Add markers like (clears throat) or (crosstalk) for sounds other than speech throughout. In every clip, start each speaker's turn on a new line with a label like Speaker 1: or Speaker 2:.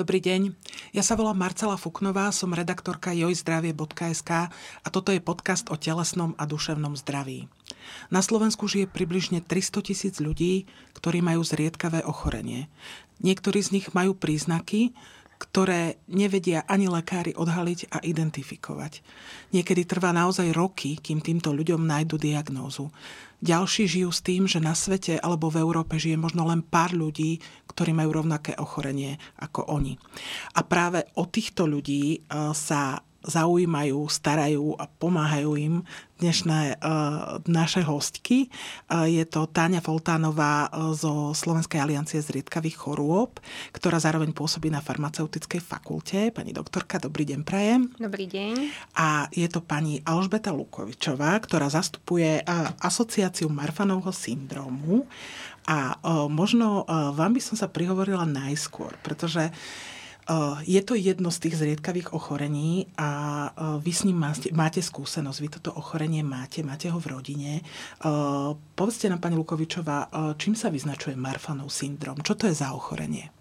Speaker 1: Dobrý deň. Ja sa volám Marcela Fuknová, som redaktorka jojzdravie.sk a toto je podcast o telesnom a duševnom zdraví. Na Slovensku žije približne 300 tisíc ľudí, ktorí majú zriedkavé ochorenie. Niektorí z nich majú príznaky, ktoré nevedia ani lekári odhaliť a identifikovať. Niekedy trvá naozaj roky, kým týmto ľuďom nájdu diagnózu. Ďalší žijú s tým, že na svete alebo v Európe žije možno len pár ľudí, ktorí majú rovnaké ochorenie ako oni. A práve o týchto ľudí e, sa zaujímajú, starajú a pomáhajú im dnešné uh, naše hostky. Uh, je to Táňa Foltánová uh, zo Slovenskej aliancie zriedkavých chorôb, ktorá zároveň pôsobí na farmaceutickej fakulte. Pani doktorka, dobrý deň prajem.
Speaker 2: Dobrý deň.
Speaker 1: A je to pani Alžbeta Lukovičová, ktorá zastupuje asociáciu Marfanovho syndromu. A možno vám by som sa prihovorila najskôr, pretože uh, je to jedno z tých zriedkavých ochorení a vy s ním máte, máte skúsenosť, vy toto ochorenie máte, máte ho v rodine. Povedzte nám, pani Lukovičová, čím sa vyznačuje Marfanov syndrom? Čo to je za ochorenie?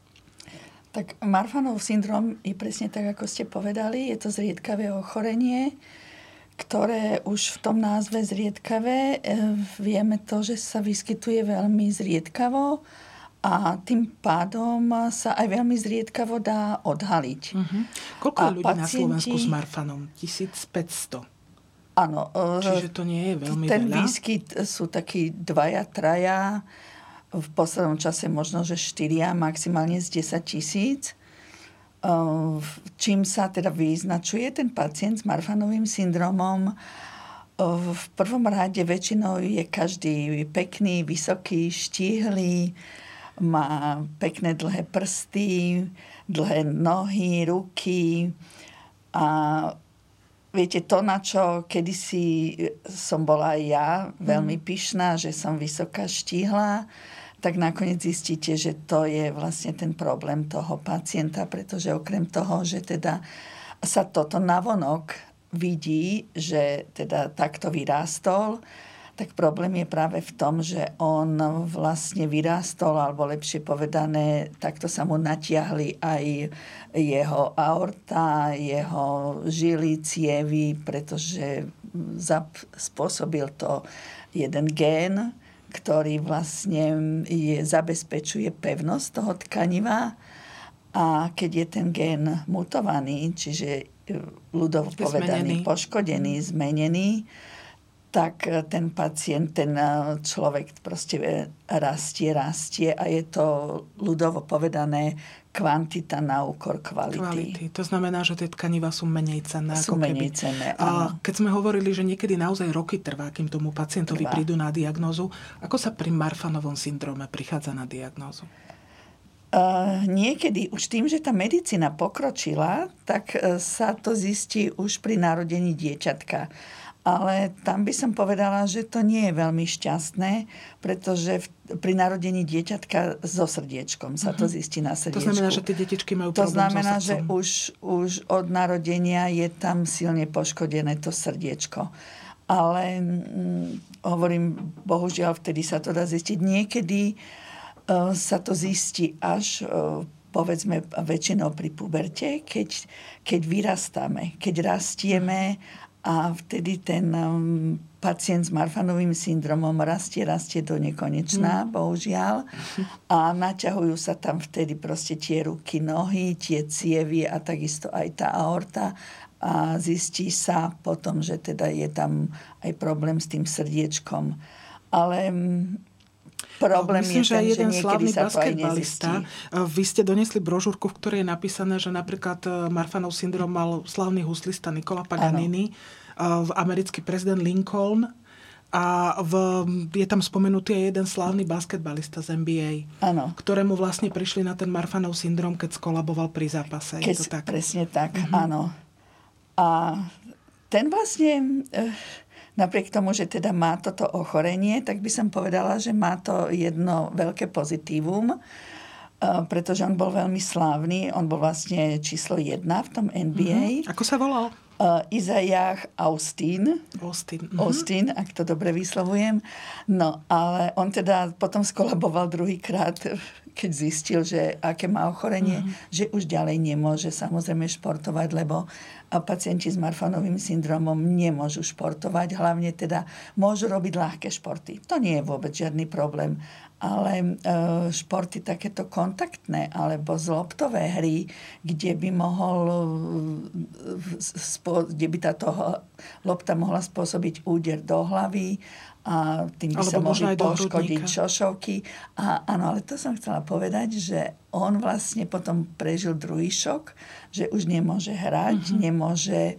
Speaker 3: Tak Marfanov syndrom je presne tak, ako ste povedali. Je to zriedkavé ochorenie, ktoré už v tom názve zriedkavé vieme to, že sa vyskytuje veľmi zriedkavo a tým pádom sa aj veľmi zriedkavo dá odhaliť.
Speaker 1: Uh-huh. Koľko je ľudí pacienti... na Slovensku s Marfanom? 1500?
Speaker 3: Áno.
Speaker 1: E, Čiže to nie je veľmi
Speaker 3: ten
Speaker 1: veľa?
Speaker 3: Ten výskyt sú takí dvaja, traja, v poslednom čase možno, že štyria, maximálne z 10 tisíc. E, čím sa teda vyznačuje ten pacient s Marfanovým syndromom? E, v prvom rade väčšinou je každý pekný, vysoký, štíhly, má pekné dlhé prsty, dlhé nohy, ruky a viete, to, na čo kedysi som bola aj ja veľmi mm. pyšná, že som vysoká štíhla, tak nakoniec zistíte, že to je vlastne ten problém toho pacienta, pretože okrem toho, že teda sa toto navonok vidí, že teda takto vyrástol, tak problém je práve v tom, že on vlastne vyrástol, alebo lepšie povedané, takto sa mu natiahli aj jeho aorta, jeho žily, cievy, pretože spôsobil to jeden gén, ktorý vlastne je, zabezpečuje pevnosť toho tkaniva. A keď je ten gén mutovaný, čiže ľudovo povedaný, poškodený, zmenený, tak e, ten pacient, ten e, človek proste e, rastie, rastie a je to ľudovo povedané kvantita na úkor kvality. kvality.
Speaker 1: To znamená, že tie tkaniva sú menej cenné.
Speaker 3: Sú ako menej keby. cenné,
Speaker 1: A keď sme hovorili, že niekedy naozaj roky trvá, kým tomu pacientovi trvá. prídu na diagnózu, ako sa pri Marfanovom syndróme prichádza na diagnózu?
Speaker 3: Uh, niekedy už tým, že tá medicína pokročila, tak uh, sa to zistí už pri narodení dieťatka ale tam by som povedala, že to nie je veľmi šťastné, pretože v, pri narodení dieťatka so srdiečkom sa to mhm. zistí na srdiečku.
Speaker 1: To znamená, že tie detičky majú
Speaker 3: To znamená, so že už, už od narodenia je tam silne poškodené to srdiečko. Ale hm, hovorím, bohužiaľ, vtedy sa to dá zistiť. Niekedy uh, sa to zistí až uh, povedzme väčšinou pri puberte, keď, keď vyrastáme, keď rastieme a vtedy ten um, pacient s Marfanovým syndromom rastie, rastie do nekonečná, mm. bohužiaľ. A naťahujú sa tam vtedy proste tie ruky, nohy, tie cievy a takisto aj tá aorta. A zistí sa potom, že teda je tam aj problém s tým srdiečkom. Ale mm, problém
Speaker 1: Myslím,
Speaker 3: je
Speaker 1: že
Speaker 3: ten,
Speaker 1: jeden
Speaker 3: že
Speaker 1: slavný basketbalista, vy ste donesli brožúrku, v ktorej je napísané, že napríklad e, Marfanov syndrom mal slavný huslista Nikola Paganini. Ano v americký prezident Lincoln a v, je tam spomenutý aj jeden slávny basketbalista z NBA,
Speaker 3: ano.
Speaker 1: ktorému vlastne prišli na ten Marfanov syndrom, keď skolaboval pri zápase.
Speaker 3: Keď,
Speaker 1: je to tak?
Speaker 3: Presne tak, uh-huh. áno. A ten vlastne, eh, napriek tomu, že teda má toto ochorenie, tak by som povedala, že má to jedno veľké pozitívum, eh, pretože on bol veľmi slávny. On bol vlastne číslo jedna v tom NBA.
Speaker 1: Uh-huh. Ako sa volal?
Speaker 3: Uh, Izajach Austin.
Speaker 1: Austin.
Speaker 3: Mhm. Austin, ak to dobre vyslovujem. No, ale on teda potom skolaboval druhýkrát, keď zistil, že aké má ochorenie, mm-hmm. že už ďalej nemôže samozrejme športovať, lebo pacienti s Marfanovým syndromom nemôžu športovať, hlavne teda môžu robiť ľahké športy. To nie je vôbec žiadny problém ale e, športy takéto kontaktné alebo zloptové hry, kde by mohol e, kde by táto lopta mohla spôsobiť úder do hlavy a tým by alebo sa mohli poškodiť šošovky. A, áno, ale to som chcela povedať, že on vlastne potom prežil druhý šok, že už nemôže hrať, uh-huh. nemôže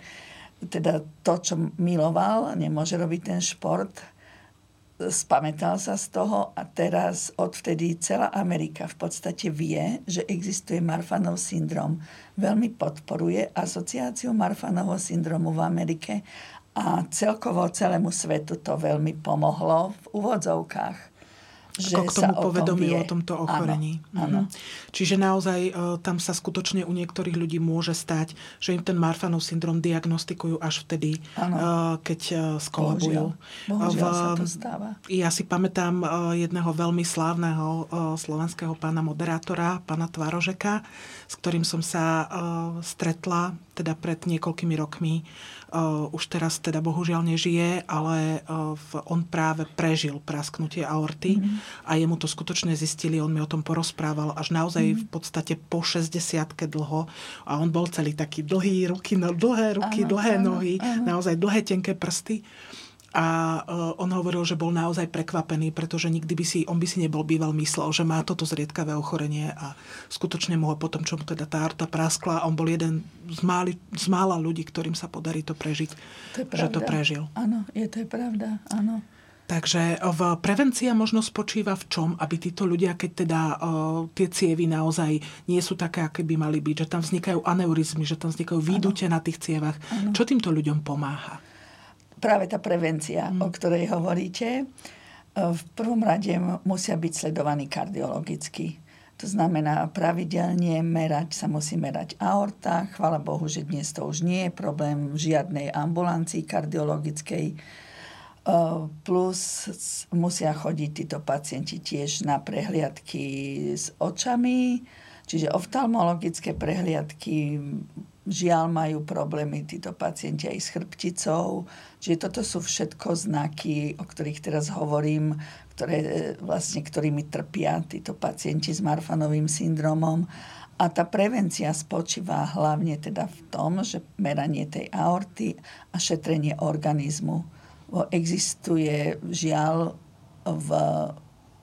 Speaker 3: teda to, čo miloval, nemôže robiť ten šport spamätal sa z toho a teraz odvtedy celá Amerika v podstate vie, že existuje Marfanov syndrom. Veľmi podporuje asociáciu Marfanovho syndromu v Amerike a celkovo celému svetu to veľmi pomohlo v úvodzovkách že
Speaker 1: ako k tomu povedomiu o, tom o tomto ochorení.
Speaker 3: Áno, áno. Mhm.
Speaker 1: Čiže naozaj e, tam sa skutočne u niektorých ľudí môže stať, že im ten Marfanov syndrom diagnostikujú až vtedy, áno. E, keď e, skolabujú.
Speaker 3: Bohužiaľ, Bohužiaľ sa to stáva.
Speaker 1: Ja si pamätám jedného veľmi slávneho slovenského pána moderátora, pána Tvarožeka, s ktorým som sa stretla teda pred niekoľkými rokmi už teraz teda bohužiaľ nežije, ale v, on práve prežil prasknutie aorty mm. a jemu to skutočne zistili, on mi o tom porozprával až naozaj mm. v podstate po 60 dlho a on bol celý taký dlhý ruky, dlhé ruky, áno, dlhé áno, nohy, áno. naozaj dlhé tenké prsty. A uh, on hovoril, že bol naozaj prekvapený, pretože nikdy by si, on by si nebol býval myslel, že má toto zriedkavé ochorenie a skutočne mu ho potom, čo mu teda tá arta praskla, on bol jeden z, máli, z mála ľudí, ktorým sa podarí to prežiť,
Speaker 3: to je
Speaker 1: že to prežil.
Speaker 3: Áno, je to je pravda, áno.
Speaker 1: Takže v prevencia možno spočíva v čom, aby títo ľudia, keď teda uh, tie cievy naozaj nie sú také, aké by mali byť, že tam vznikajú aneurizmy, že tam vznikajú výdute na tých cievach. Ano. Čo týmto ľuďom pomáha?
Speaker 3: Práve tá prevencia, mm. o ktorej hovoríte. E, v prvom rade musia byť sledovaní kardiologicky. To znamená, pravidelne merať sa musí merať aorta. Chvala Bohu, že dnes to už nie je problém v žiadnej ambulancii kardiologickej. E, plus musia chodiť títo pacienti tiež na prehliadky s očami, čiže oftalmologické prehliadky Žiaľ majú problémy títo pacienti aj s chrbticou. Čiže toto sú všetko znaky, o ktorých teraz hovorím, ktoré, e, vlastne, ktorými trpia títo pacienti s Marfanovým syndromom. A tá prevencia spočíva hlavne teda v tom, že meranie tej aorty a šetrenie organizmu. Existuje žiaľ v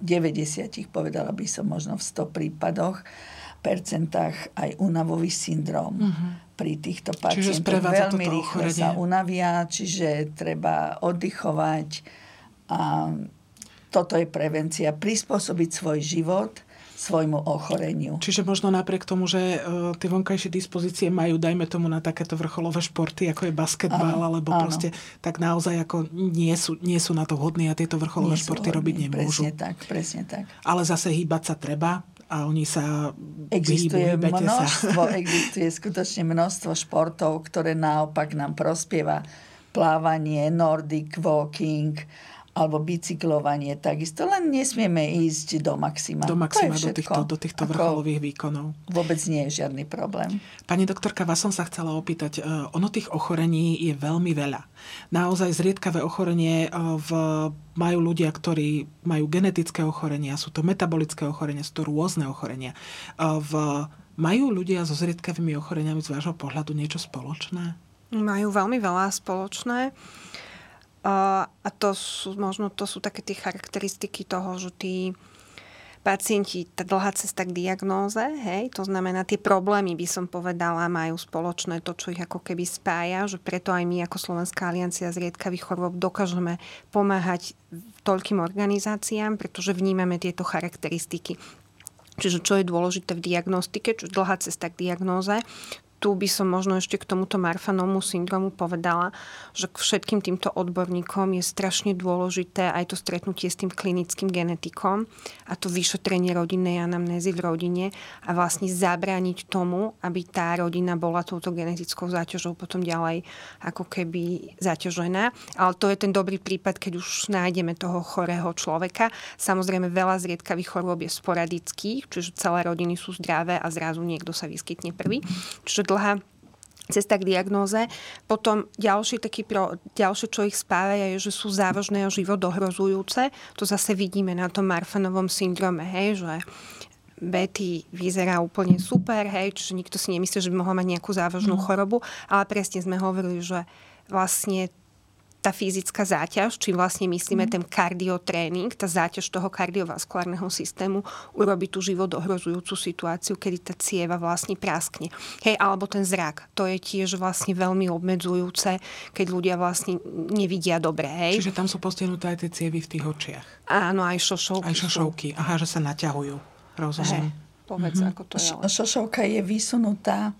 Speaker 3: 90, povedala by som možno v 100 prípadoch, percentách aj únavový syndrom. Uh-huh pri týchto pacientoch. Veľmi rýchlo ochorenie. sa unavia, čiže treba oddychovať a toto je prevencia. Prispôsobiť svoj život svojmu ochoreniu.
Speaker 1: Čiže možno napriek tomu, že uh, tie vonkajšie dispozície majú, dajme tomu, na takéto vrcholové športy, ako je basketbal, áno, alebo áno. proste tak naozaj ako nie sú, nie sú na to hodní a tieto vrcholové nie športy hodní, robiť nemôžu.
Speaker 3: Presne tak, presne tak.
Speaker 1: Ale zase hýbať sa treba, a oni sa
Speaker 3: Existuje množstvo,
Speaker 1: sa. (laughs)
Speaker 3: existuje skutočne množstvo športov, ktoré naopak nám prospieva. Plávanie, nordic walking, alebo bicyklovanie takisto, len nesmieme ísť do maxima.
Speaker 1: Do maxima, do týchto, do týchto vrcholových výkonov.
Speaker 3: Vôbec nie je žiadny problém.
Speaker 1: Pani doktorka, vás som sa chcela opýtať, e, ono tých ochorení je veľmi veľa. Naozaj zriedkavé ochorenie e, v, majú ľudia, ktorí majú genetické ochorenia, sú to metabolické ochorenia, sú to rôzne ochorenia. E, v, majú ľudia so zriedkavými ochoreniami z vášho pohľadu niečo spoločné?
Speaker 2: Majú veľmi veľa spoločné. A to sú, možno to sú také tie charakteristiky toho, že tí pacienti, tá dlhá cesta k diagnóze, hej, to znamená tie problémy, by som povedala, majú spoločné to, čo ich ako keby spája, že preto aj my ako Slovenská aliancia zriedkavých chorôb dokážeme pomáhať toľkým organizáciám, pretože vnímame tieto charakteristiky. Čiže čo je dôležité v diagnostike, čo dlhá cesta k diagnóze, tu by som možno ešte k tomuto Marfanovmu syndromu povedala, že k všetkým týmto odborníkom je strašne dôležité aj to stretnutie s tým klinickým genetikom a to vyšetrenie rodinnej anamnézy v rodine a vlastne zabrániť tomu, aby tá rodina bola touto genetickou záťažou potom ďalej ako keby zaťažená. Ale to je ten dobrý prípad, keď už nájdeme toho chorého človeka. Samozrejme veľa zriedkavých chorôb je sporadických, čiže celé rodiny sú zdravé a zrazu niekto sa vyskytne prvý. Čiže dlhá cesta k diagnóze. Potom ďalší taký pro, ďalšie, čo ich spája, je, že sú závažné a život ohrozujúce. To zase vidíme na tom Marfanovom syndrome, hej, že Betty vyzerá úplne super, hej, čiže nikto si nemyslí, že by mohla mať nejakú závažnú mm. chorobu, ale presne sme hovorili, že vlastne tá fyzická záťaž, či vlastne myslíme mm. ten kardiotréning, tá záťaž toho kardiovaskulárneho systému urobi tú život ohrozujúcu situáciu, kedy tá cieva vlastne praskne. Hej, alebo ten zrak. To je tiež vlastne veľmi obmedzujúce, keď ľudia vlastne nevidia dobre. Hej.
Speaker 1: Čiže tam sú postihnuté aj tie cievy v tých očiach.
Speaker 2: Áno, aj šošovky.
Speaker 1: Aj šošovky. Sú. Aha, že sa naťahujú. Rozumiem. Hej,
Speaker 2: povedz, mm-hmm. ako to je.
Speaker 3: Šošovka je vysunutá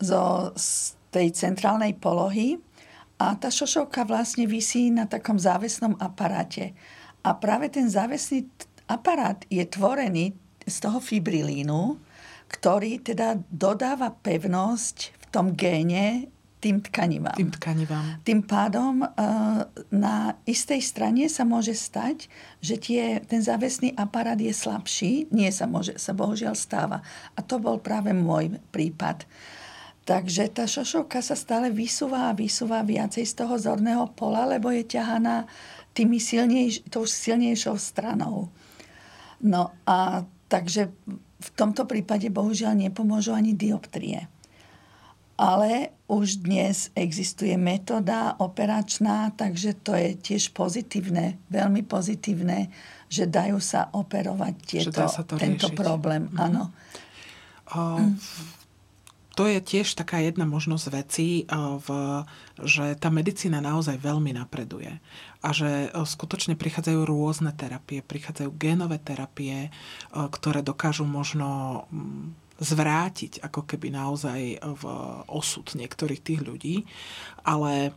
Speaker 3: zo z tej centrálnej polohy a tá šošovka vlastne vysí na takom závesnom aparáte. A práve ten závesný aparát je tvorený z toho fibrilínu, ktorý teda dodáva pevnosť v tom géne tým tkanivám.
Speaker 1: Tým tkanivám.
Speaker 3: Tým pádom e, na istej strane sa môže stať, že tie, ten závesný aparát je slabší. Nie sa môže, sa bohužiaľ stáva. A to bol práve môj prípad. Takže tá šošovka sa stále vysúva a vysúva viacej z toho zorného pola, lebo je ťahaná tými silnejš- tou silnejšou stranou. No a takže v tomto prípade bohužiaľ nepomôžu ani dioptrie. Ale už dnes existuje metóda operačná, takže to je tiež pozitívne, veľmi pozitívne, že dajú sa operovať tieto, sa to tento riešiť. problém. Mm-hmm. Áno.
Speaker 1: Uh, to je tiež taká jedna možnosť vecí, eh, v, že tá medicína naozaj veľmi napreduje a že eh, skutočne prichádzajú rôzne terapie, prichádzajú génové terapie, eh, ktoré dokážu možno mm, zvrátiť ako keby naozaj v osud niektorých tých ľudí, ale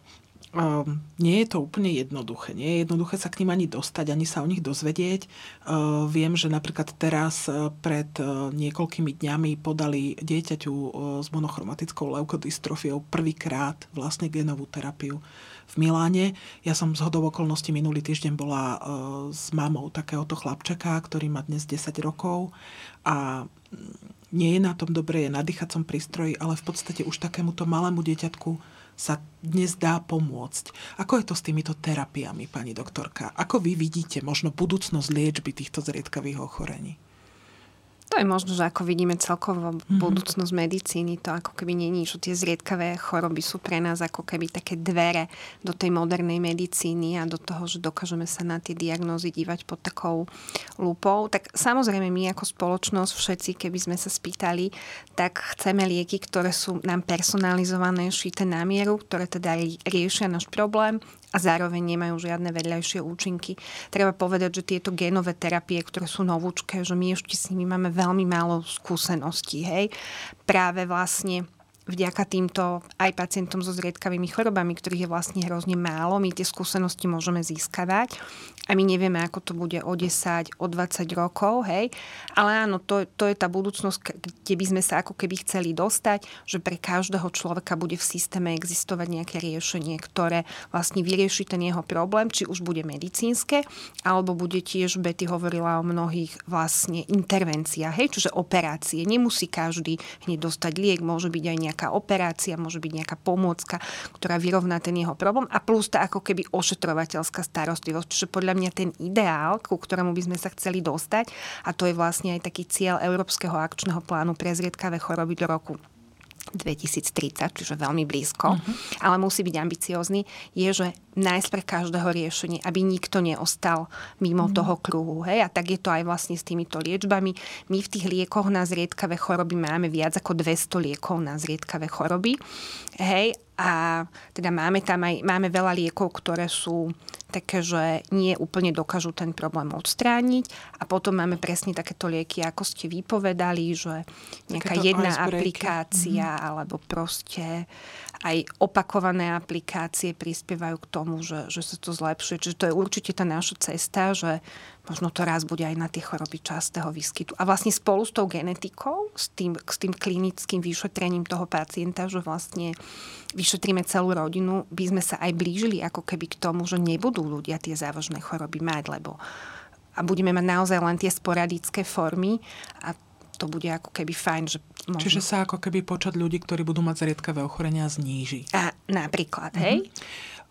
Speaker 1: Um, nie je to úplne jednoduché. Nie je jednoduché sa k ním ani dostať, ani sa o nich dozvedieť. Uh, viem, že napríklad teraz uh, pred uh, niekoľkými dňami podali dieťaťu uh, s monochromatickou leukodystrofiou prvýkrát vlastne genovú terapiu v Miláne. Ja som z hodov okolností minulý týždeň bola s mamou takéhoto chlapčaka, ktorý má dnes 10 rokov a mm, nie je na tom dobre, je na dýchacom prístroji, ale v podstate už takémuto malému dieťatku sa dnes dá pomôcť. Ako je to s týmito terapiami, pani doktorka? Ako vy vidíte možno budúcnosť liečby týchto zriedkavých ochorení?
Speaker 2: To je možno, že ako vidíme celkovo mm-hmm. budúcnosť medicíny, to ako keby není, že tie zriedkavé choroby sú pre nás ako keby také dvere do tej modernej medicíny a do toho, že dokážeme sa na tie diagnózy dívať pod takou lúpou. Tak samozrejme my ako spoločnosť všetci, keby sme sa spýtali, tak chceme lieky, ktoré sú nám personalizované, šité na mieru, ktoré teda riešia náš problém a zároveň nemajú žiadne vedľajšie účinky. Treba povedať, že tieto genové terapie, ktoré sú novúčké, že my ešte s nimi máme veľmi málo skúseností. Hej? Práve vlastne vďaka týmto aj pacientom so zriedkavými chorobami, ktorých je vlastne hrozne málo, my tie skúsenosti môžeme získavať a my nevieme, ako to bude o 10, o 20 rokov, hej. Ale áno, to, to je tá budúcnosť, kde by sme sa ako keby chceli dostať, že pre každého človeka bude v systéme existovať nejaké riešenie, ktoré vlastne vyrieši ten jeho problém, či už bude medicínske, alebo bude tiež, Betty hovorila o mnohých vlastne intervenciách, hej, čiže operácie. Nemusí každý hneď dostať liek, môže byť aj nejaká operácia, môže byť nejaká pomôcka, ktorá vyrovná ten jeho problém a plus tá ako keby ošetrovateľská starostlivosť. Čiže podľa mňa ten ideál, ku ktorému by sme sa chceli dostať, a to je vlastne aj taký cieľ Európskeho akčného plánu pre zriedkavé choroby do roku 2030, čiže veľmi blízko, uh-huh. ale musí byť ambiciózny, je, že nájsť pre každého riešenie, aby nikto neostal mimo uh-huh. toho kruhu. Hej? A tak je to aj vlastne s týmito liečbami. My v tých liekoch na zriedkavé choroby máme viac ako 200 liekov na zriedkavé choroby. Hej? A teda máme tam aj máme veľa liekov, ktoré sú také, že nie úplne dokážu ten problém odstrániť a potom máme presne takéto lieky, ako ste vypovedali, že nejaká takéto jedna aplikácia mm-hmm. alebo proste aj opakované aplikácie prispievajú k tomu, že, že sa to zlepšuje. Čiže to je určite tá naša cesta, že možno to raz bude aj na tie choroby častého výskytu. A vlastne spolu s tou genetikou, s tým, s tým klinickým vyšetrením toho pacienta, že vlastne vyšetríme celú rodinu, by sme sa aj blížili ako keby k tomu, že nebudú ľudia tie závažné choroby mať, lebo a budeme mať naozaj len tie sporadické formy a to bude ako keby fajn. Že
Speaker 1: možno... Čiže sa ako keby počet ľudí, ktorí budú mať zriedkavé ochorenia, zníži.
Speaker 2: A napríklad, mm-hmm. hej?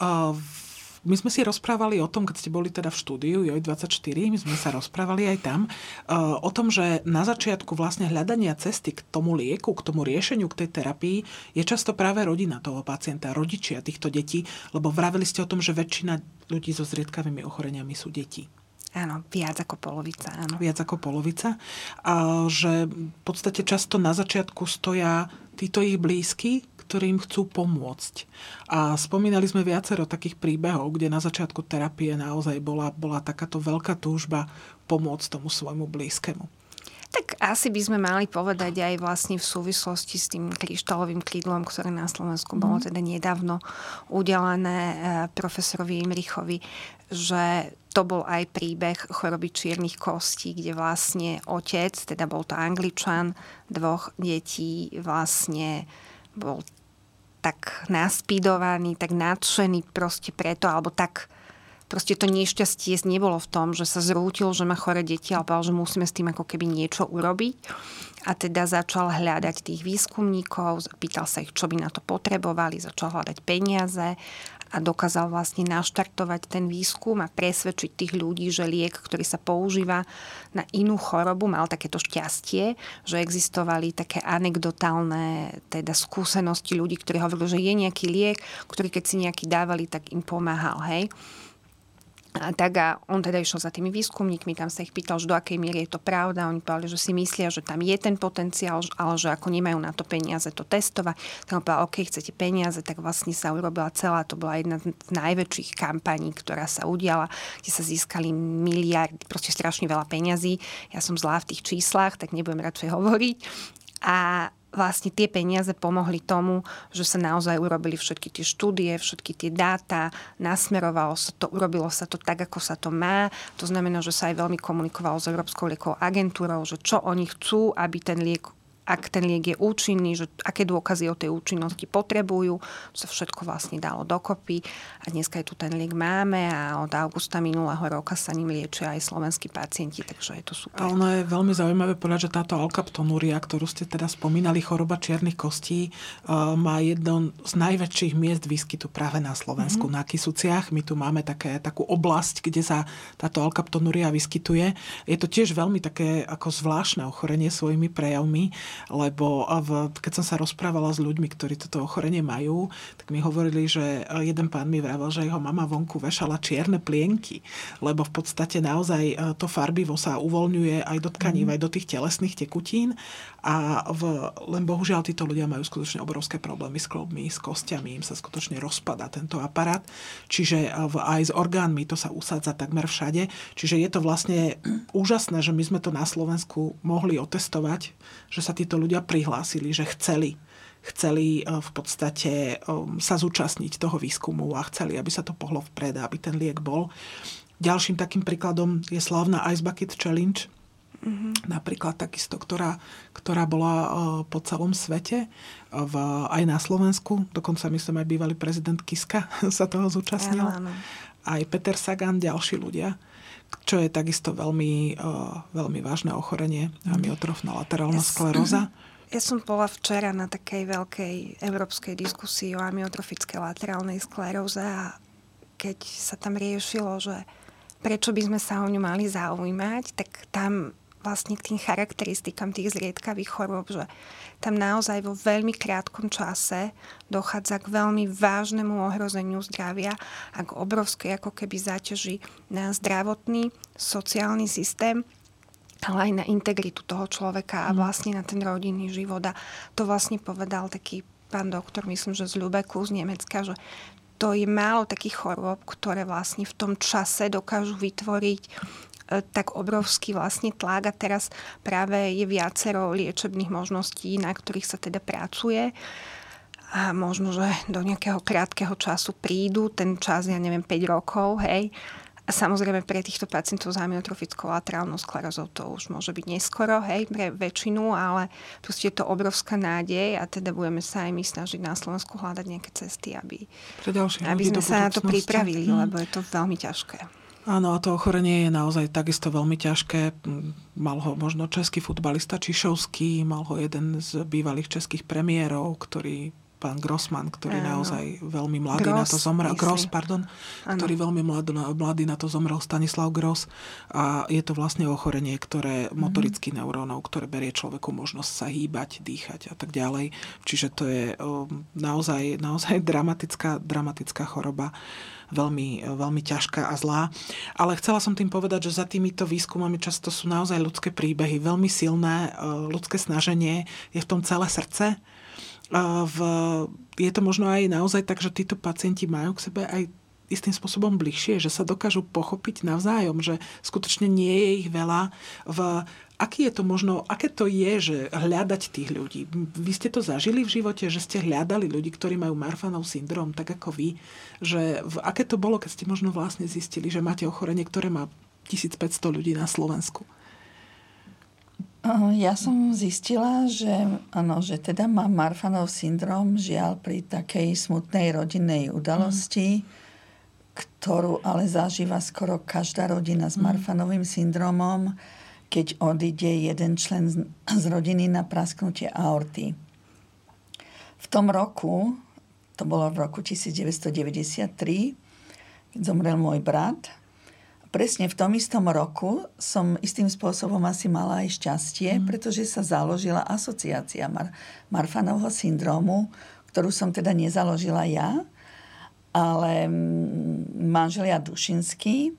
Speaker 1: Uh, my sme si rozprávali o tom, keď ste boli teda v štúdiu JOJ24, my sme sa rozprávali aj tam, uh, o tom, že na začiatku vlastne hľadania cesty k tomu lieku, k tomu riešeniu, k tej terapii je často práve rodina toho pacienta, rodičia týchto detí, lebo vravili ste o tom, že väčšina ľudí so zriedkavými ochoreniami sú deti.
Speaker 2: Áno, viac ako polovica. Áno.
Speaker 1: Viac ako polovica. A že v podstate často na začiatku stoja títo ich blízky, ktorí im chcú pomôcť. A spomínali sme viacero takých príbehov, kde na začiatku terapie naozaj bola, bola takáto veľká túžba pomôcť tomu svojmu blízkemu.
Speaker 2: Tak asi by sme mali povedať aj vlastne v súvislosti s tým kryštálovým krídlom, ktoré na Slovensku bolo mhm. teda nedávno udelené eh, profesorovi Imrichovi, že to bol aj príbeh choroby čiernych kostí, kde vlastne otec, teda bol to angličan, dvoch detí vlastne bol tak naspidovaný, tak nadšený proste preto, alebo tak proste to nešťastie nebolo v tom, že sa zrútil, že má chore deti, ale povedal, že musíme s tým ako keby niečo urobiť. A teda začal hľadať tých výskumníkov, pýtal sa ich, čo by na to potrebovali, začal hľadať peniaze a dokázal vlastne naštartovať ten výskum a presvedčiť tých ľudí, že liek, ktorý sa používa na inú chorobu, mal takéto šťastie, že existovali také anekdotálne teda skúsenosti ľudí, ktorí hovorili, že je nejaký liek, ktorý keď si nejaký dávali, tak im pomáhal. Hej. A tak a on teda išiel za tými výskumníkmi, tam sa ich pýtal, že do akej miery je to pravda. Oni povedali, že si myslia, že tam je ten potenciál, ale že ako nemajú na to peniaze to testovať. Tak on povedal, OK, chcete peniaze, tak vlastne sa urobila celá, to bola jedna z najväčších kampaní, ktorá sa udiala, kde sa získali miliardy, proste strašne veľa peňazí. Ja som zlá v tých číslach, tak nebudem radšej (laughs) hovoriť. A vlastne tie peniaze pomohli tomu, že sa naozaj urobili všetky tie štúdie, všetky tie dáta, nasmerovalo sa to, urobilo sa to tak, ako sa to má. To znamená, že sa aj veľmi komunikovalo s Európskou liekovou agentúrou, že čo oni chcú, aby ten liek ak ten liek je účinný, že aké dôkazy o tej účinnosti potrebujú. To sa všetko vlastne dalo dokopy a dneska je tu ten liek máme a od augusta minulého roka sa ním liečia aj slovenskí pacienti, takže je to super.
Speaker 1: A ono je veľmi zaujímavé povedať, že táto alkaptonúria, ktorú ste teda spomínali, choroba čiernych kostí, uh, má jedno z najväčších miest výskytu práve na Slovensku, mm-hmm. na Kisuciach. My tu máme také, takú oblasť, kde sa táto alkaptonúria vyskytuje. Je to tiež veľmi také ako zvláštne ochorenie svojimi prejavmi lebo v, keď som sa rozprávala s ľuďmi, ktorí toto ochorenie majú, tak mi hovorili, že jeden pán mi vravel, že jeho mama vonku vešala čierne plienky, lebo v podstate naozaj e, to farbivo sa uvoľňuje aj do tkaní, mm. aj do tých telesných tekutín a v, len bohužiaľ títo ľudia majú skutočne obrovské problémy s klobmi, s kostiami, im sa skutočne rozpada tento aparát, čiže e, v, aj s orgánmi to sa usádza takmer všade, čiže je to vlastne (clears throat) úžasné, že my sme to na Slovensku mohli otestovať, že sa tí títo ľudia prihlásili, že chceli chceli e, v podstate e, sa zúčastniť toho výskumu a chceli, aby sa to pohlo vpred, aby ten liek bol. Ďalším takým príkladom je slavná Ice Bucket Challenge, mm-hmm. napríklad takisto, ktorá, ktorá bola e, po celom svete, v, aj na Slovensku, dokonca myslím aj bývalý prezident Kiska (laughs) sa toho zúčastnil. Áno, áno. Aj Peter Sagan, ďalší ľudia čo je takisto veľmi, uh, veľmi vážne ochorenie, amyotrofná laterálna yes. skleróza. (clears throat)
Speaker 2: Ja som bola včera na takej veľkej európskej diskusii o amyotrofickej laterálnej skleróze a keď sa tam riešilo, že prečo by sme sa o ňu mali zaujímať, tak tam vlastne k tým charakteristikám tých zriedkavých chorôb, že tam naozaj vo veľmi krátkom čase dochádza k veľmi vážnemu ohrozeniu zdravia a k obrovskej ako keby záťaži na zdravotný, sociálny systém ale aj na integritu toho človeka a mm. vlastne na ten rodinný život. A to vlastne povedal taký pán doktor, myslím, že z Ľubeku, z Nemecka, že to je málo takých chorôb, ktoré vlastne v tom čase dokážu vytvoriť tak obrovský vlastne tlak a teraz práve je viacero liečebných možností, na ktorých sa teda pracuje a možno, že do nejakého krátkeho času prídu, ten čas, ja neviem, 5 rokov, hej, a samozrejme pre týchto pacientov s amyotrofickou laterálnou sklerózou to už môže byť neskoro, hej, pre väčšinu, ale proste je to obrovská nádej a teda budeme sa aj my snažiť na Slovensku hľadať nejaké cesty, aby, aby sme sa na to pripravili, hmm. lebo je to veľmi ťažké.
Speaker 1: Áno, a to ochorenie je naozaj takisto veľmi ťažké. Mal ho možno český futbalista Čišovský, mal ho jeden z bývalých českých premiérov, ktorý pán Grossman, ktorý ano. naozaj veľmi mladý Gross, na to zomrel. Myslím. Gross, pardon. Ano. Ktorý veľmi mladý, mladý na to zomrel, Stanislav Gross. A je to vlastne ochorenie, ktoré mm-hmm. motorický neurónov, ktoré berie človeku možnosť sa hýbať, dýchať a tak ďalej. Čiže to je o, naozaj, naozaj (laughs) dramatická, dramatická choroba veľmi, veľmi ťažká a zlá. Ale chcela som tým povedať, že za týmito výskumami často sú naozaj ľudské príbehy, veľmi silné ľudské snaženie, je v tom celé srdce v, je to možno aj naozaj tak, že títo pacienti majú k sebe aj istým spôsobom bližšie, že sa dokážu pochopiť navzájom, že skutočne nie je ich veľa. V, aký je to možno, aké to je, že hľadať tých ľudí? Vy ste to zažili v živote, že ste hľadali ľudí, ktorí majú Marfanov syndrom, tak ako vy? Že v, aké to bolo, keď ste možno vlastne zistili, že máte ochorenie, ktoré má 1500 ľudí na Slovensku?
Speaker 3: Ja som zistila, že, ano, že teda mám Marfanov syndrom, žiaľ pri takej smutnej rodinnej udalosti, mm. ktorú ale zažíva skoro každá rodina s mhm. Marfanovým syndromom, keď odíde jeden člen z, z rodiny na prasknutie aorty. V tom roku, to bolo v roku 1993, keď zomrel môj brat, presne v tom istom roku som istým spôsobom asi mala aj šťastie, mm. pretože sa založila asociácia Mar- Marfanovho syndromu, ktorú som teda nezaložila ja, ale manželia Dušinský.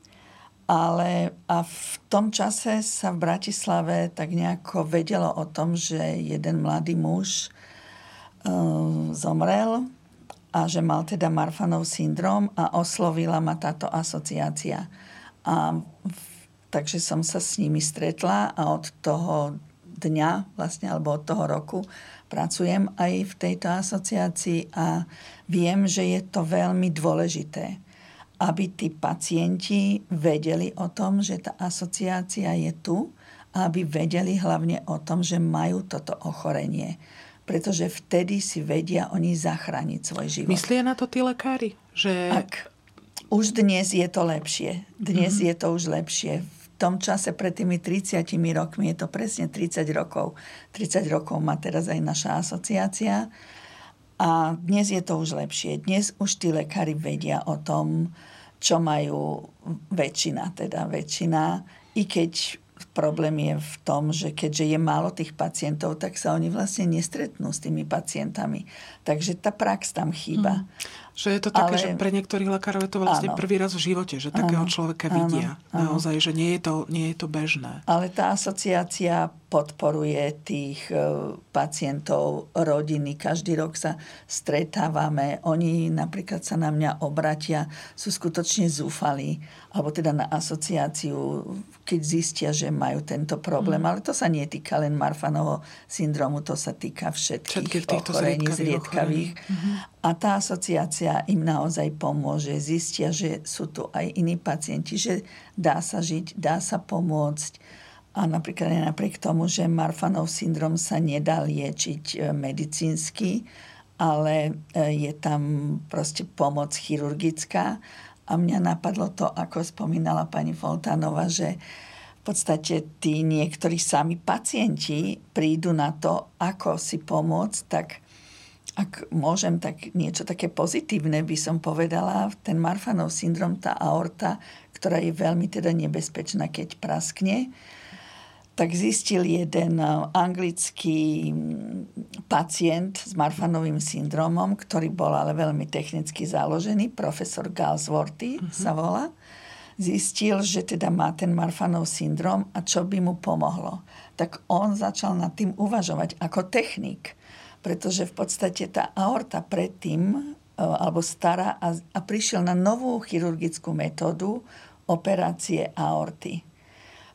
Speaker 3: Ale a v tom čase sa v Bratislave tak nejako vedelo o tom, že jeden mladý muž uh, zomrel a že mal teda Marfanov syndrom a oslovila ma táto asociácia. A takže som sa s nimi stretla a od toho dňa vlastne, alebo od toho roku pracujem aj v tejto asociácii a viem, že je to veľmi dôležité, aby tí pacienti vedeli o tom, že tá asociácia je tu a aby vedeli hlavne o tom, že majú toto ochorenie. Pretože vtedy si vedia oni zachrániť svoj život.
Speaker 1: Myslia na to tí lekári? Že...
Speaker 3: Ak už dnes je to lepšie. Dnes mm-hmm. je to už lepšie. V tom čase pred tými 30 rokmi, je to presne 30 rokov. 30 rokov má teraz aj naša asociácia. A dnes je to už lepšie. Dnes už tí lekári vedia o tom, čo majú väčšina, teda väčšina. I keď problém je v tom, že keďže je málo tých pacientov, tak sa oni vlastne nestretnú s tými pacientami. Takže tá prax tam chýba. Mm.
Speaker 1: Že je to také, Ale... že pre niektorých lekárov je to vlastne áno. prvý raz v živote, že takého áno. človeka vidia. Áno. Naozaj, že nie je, to, nie je to bežné.
Speaker 3: Ale tá asociácia podporuje tých e, pacientov, rodiny. Každý rok sa stretávame. Oni napríklad sa na mňa obratia, sú skutočne zúfalí. Alebo teda na asociáciu, keď zistia, že majú tento problém. Mm. Ale to sa netýka len Marfanovho syndromu, to sa týka všetkých, všetkých ochorení zriedkavých. Mm-hmm. A tá asociácia im naozaj pomôže. Zistia, že sú tu aj iní pacienti, že dá sa žiť, dá sa pomôcť. A napríklad aj napriek tomu, že Marfanov syndrom sa nedá liečiť e, medicínsky, ale e, je tam proste pomoc chirurgická. A mňa napadlo to, ako spomínala pani Foltánova, že v podstate tí niektorí sami pacienti prídu na to, ako si pomôcť, tak ak môžem, tak niečo také pozitívne by som povedala. Ten Marfanov syndrom, tá aorta, ktorá je veľmi teda nebezpečná, keď praskne, tak zistil jeden anglický mm, pacient s Marfanovým syndromom, ktorý bol ale veľmi technicky založený, profesor Galsworthy uh-huh. sa volá, zistil, že teda má ten Marfanov syndrom a čo by mu pomohlo. Tak on začal nad tým uvažovať ako technik pretože v podstate tá aorta predtým alebo stará a, a prišiel na novú chirurgickú metódu operácie aorty.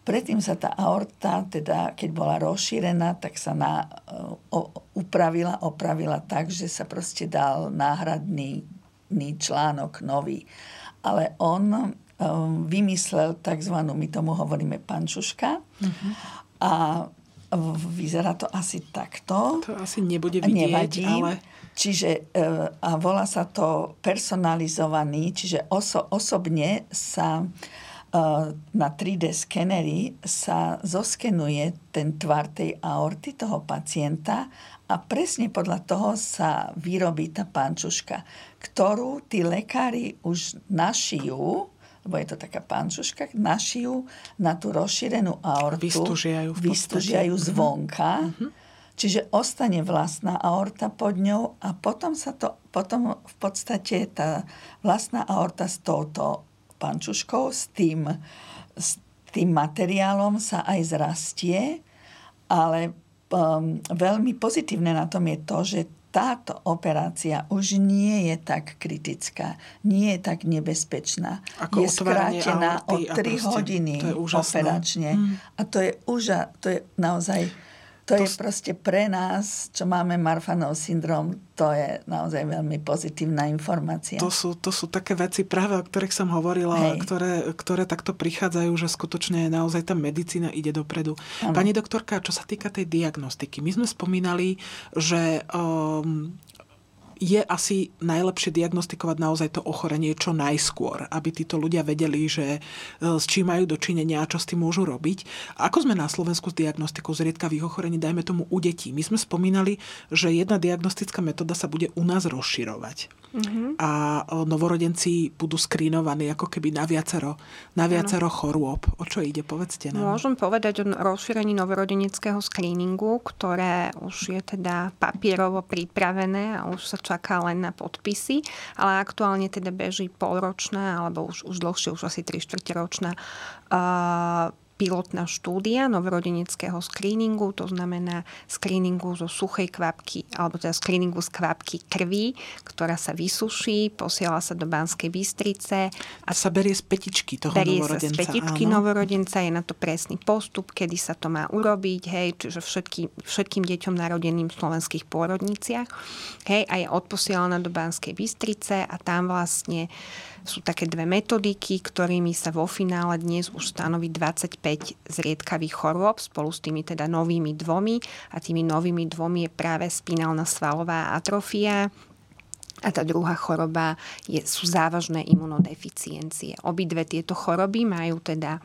Speaker 3: Predtým sa tá aorta, teda keď bola rozšírená, tak sa na, o, upravila, opravila tak, že sa proste dal náhradný článok nový. Ale on um, vymyslel tzv. my tomu hovoríme pančuška. Uh-huh. A vyzerá to asi takto.
Speaker 1: To asi nebude vidieť, Nevadí. ale...
Speaker 3: Čiže e, a volá sa to personalizovaný, čiže oso, osobne sa na 3D skenery sa zoskenuje ten tvar tej aorty toho pacienta a presne podľa toho sa vyrobí tá pančuška, ktorú tí lekári už našijú, lebo je to taká pančuška, našijú na tú rozšírenú aortu.
Speaker 1: Vystúžiajú.
Speaker 3: Vystúžiajú mhm. zvonka. Uh-huh. Čiže ostane vlastná aorta pod ňou a potom sa to, potom v podstate tá vlastná aorta s touto pančuškou, s tým, s tým materiálom sa aj zrastie, ale um, veľmi pozitívne na tom je to, že táto operácia už nie je tak kritická, nie je tak nebezpečná.
Speaker 1: Ako
Speaker 3: je skrátená o 3 proste, hodiny operačne. Hmm. A to je, úža, to je naozaj to, to je proste pre nás, čo máme Marfanov syndrom, to je naozaj veľmi pozitívna informácia.
Speaker 1: To sú, to sú také veci práve, o ktorých som hovorila, ktoré, ktoré takto prichádzajú, že skutočne naozaj tá medicína ide dopredu. Ano. Pani doktorka, čo sa týka tej diagnostiky, my sme spomínali, že um, je asi najlepšie diagnostikovať naozaj to ochorenie čo najskôr, aby títo ľudia vedeli, že e, s čím majú dočinenia a čo s tým môžu robiť. Ako sme na Slovensku s diagnostikou zriedkavých ochorení, dajme tomu u detí. My sme spomínali, že jedna diagnostická metóda sa bude u nás rozširovať. Mm-hmm. A e, novorodenci budú skrínovaní ako keby na viacero, na viacero chorôb. O čo ide, povedzte nám.
Speaker 2: Môžem povedať o rozšírení novorodeneckého screeningu, ktoré už je teda papierovo pripravené a už sa čaká len na podpisy, ale aktuálne teda beží polročná alebo už, už dlhšie, už asi 3 čtvrte ročná uh, pilotná štúdia novorodeneckého screeningu, to znamená screeningu zo suchej kvapky, alebo teda screeningu z kvapky krvi, ktorá sa vysuší, posiela sa do Banskej Bystrice.
Speaker 1: A sa berie z petičky toho
Speaker 2: berie
Speaker 1: novorodenca.
Speaker 2: Berie sa z petičky áno. novorodenca, je na to presný postup, kedy sa to má urobiť, hej, čiže všetky, všetkým deťom narodeným v slovenských pôrodniciach. Hej, a je odposielaná do Banskej Bystrice a tam vlastne sú také dve metodiky, ktorými sa vo finále dnes už stanoví 25 zriedkavých chorôb spolu s tými teda novými dvomi. A tými novými dvomi je práve spinálna svalová atrofia, a tá druhá choroba je, sú závažné imunodeficiencie. Obidve tieto choroby majú teda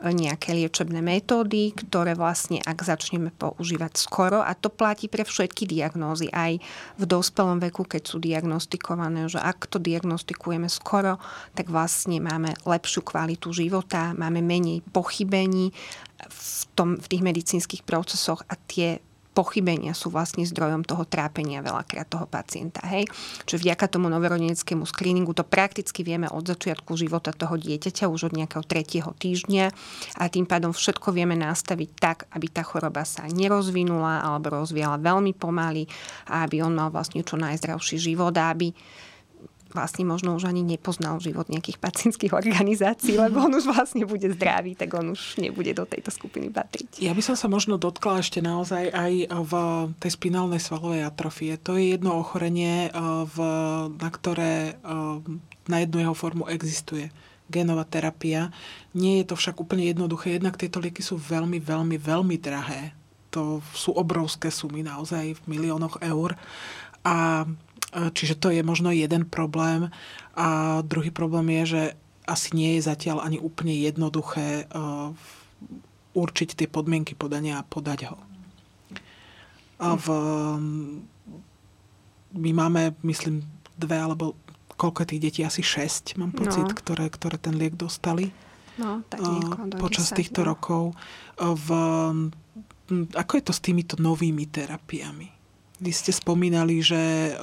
Speaker 2: e, nejaké liečebné metódy, ktoré vlastne, ak začneme používať skoro, a to platí pre všetky diagnózy, aj v dospelom veku, keď sú diagnostikované, že ak to diagnostikujeme skoro, tak vlastne máme lepšiu kvalitu života, máme menej pochybení v, tom, v tých medicínskych procesoch a tie pochybenia sú vlastne zdrojom toho trápenia veľakrát toho pacienta. Hej? Čiže vďaka tomu novorodeneckému screeningu to prakticky vieme od začiatku života toho dieťaťa, už od nejakého tretieho týždňa a tým pádom všetko vieme nastaviť tak, aby tá choroba sa nerozvinula alebo rozvíjala veľmi pomaly a aby on mal vlastne čo najzdravší život a aby vlastne možno už ani nepoznal život nejakých pacientských organizácií, lebo on už vlastne bude zdravý, tak on už nebude do tejto skupiny patriť.
Speaker 1: Ja by som sa možno dotkla ešte naozaj aj v tej spinálnej svalovej atrofie. To je jedno ochorenie, eh, v, na ktoré eh, na jednu jeho formu existuje genová terapia. Nie je to však úplne jednoduché, jednak tieto lieky sú veľmi, veľmi, veľmi drahé. To sú obrovské sumy, naozaj v miliónoch eur. A Čiže to je možno jeden problém. A druhý problém je, že asi nie je zatiaľ ani úplne jednoduché určiť tie podmienky podania a podať ho. A v, my máme, myslím, dve alebo koľko tých detí, asi šesť, mám pocit, no. ktoré, ktoré ten liek dostali.
Speaker 2: No, tak nieko,
Speaker 1: počas 10, týchto no. rokov. V, ako je to s týmito novými terapiami? Vy ste spomínali, že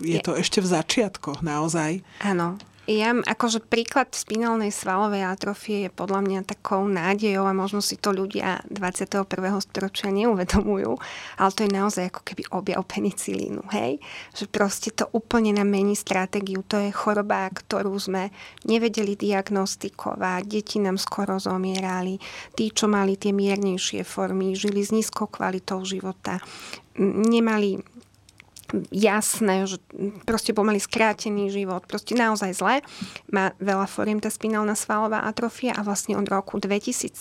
Speaker 1: je to ešte v začiatkoch naozaj.
Speaker 2: Áno. Ja, akože príklad spinálnej svalovej atrofie je podľa mňa takou nádejou a možno si to ľudia 21. storočia neuvedomujú, ale to je naozaj ako keby objav penicilínu, hej? Že proste to úplne nám mení stratégiu. To je choroba, ktorú sme nevedeli diagnostikovať, deti nám skoro zomierali, tí, čo mali tie miernejšie formy, žili s nízkou kvalitou života, nemali jasné, že proste pomaly skrátený život, proste naozaj zle. Má veľa foriem tá spinálna svalová atrofia a vlastne od roku 2017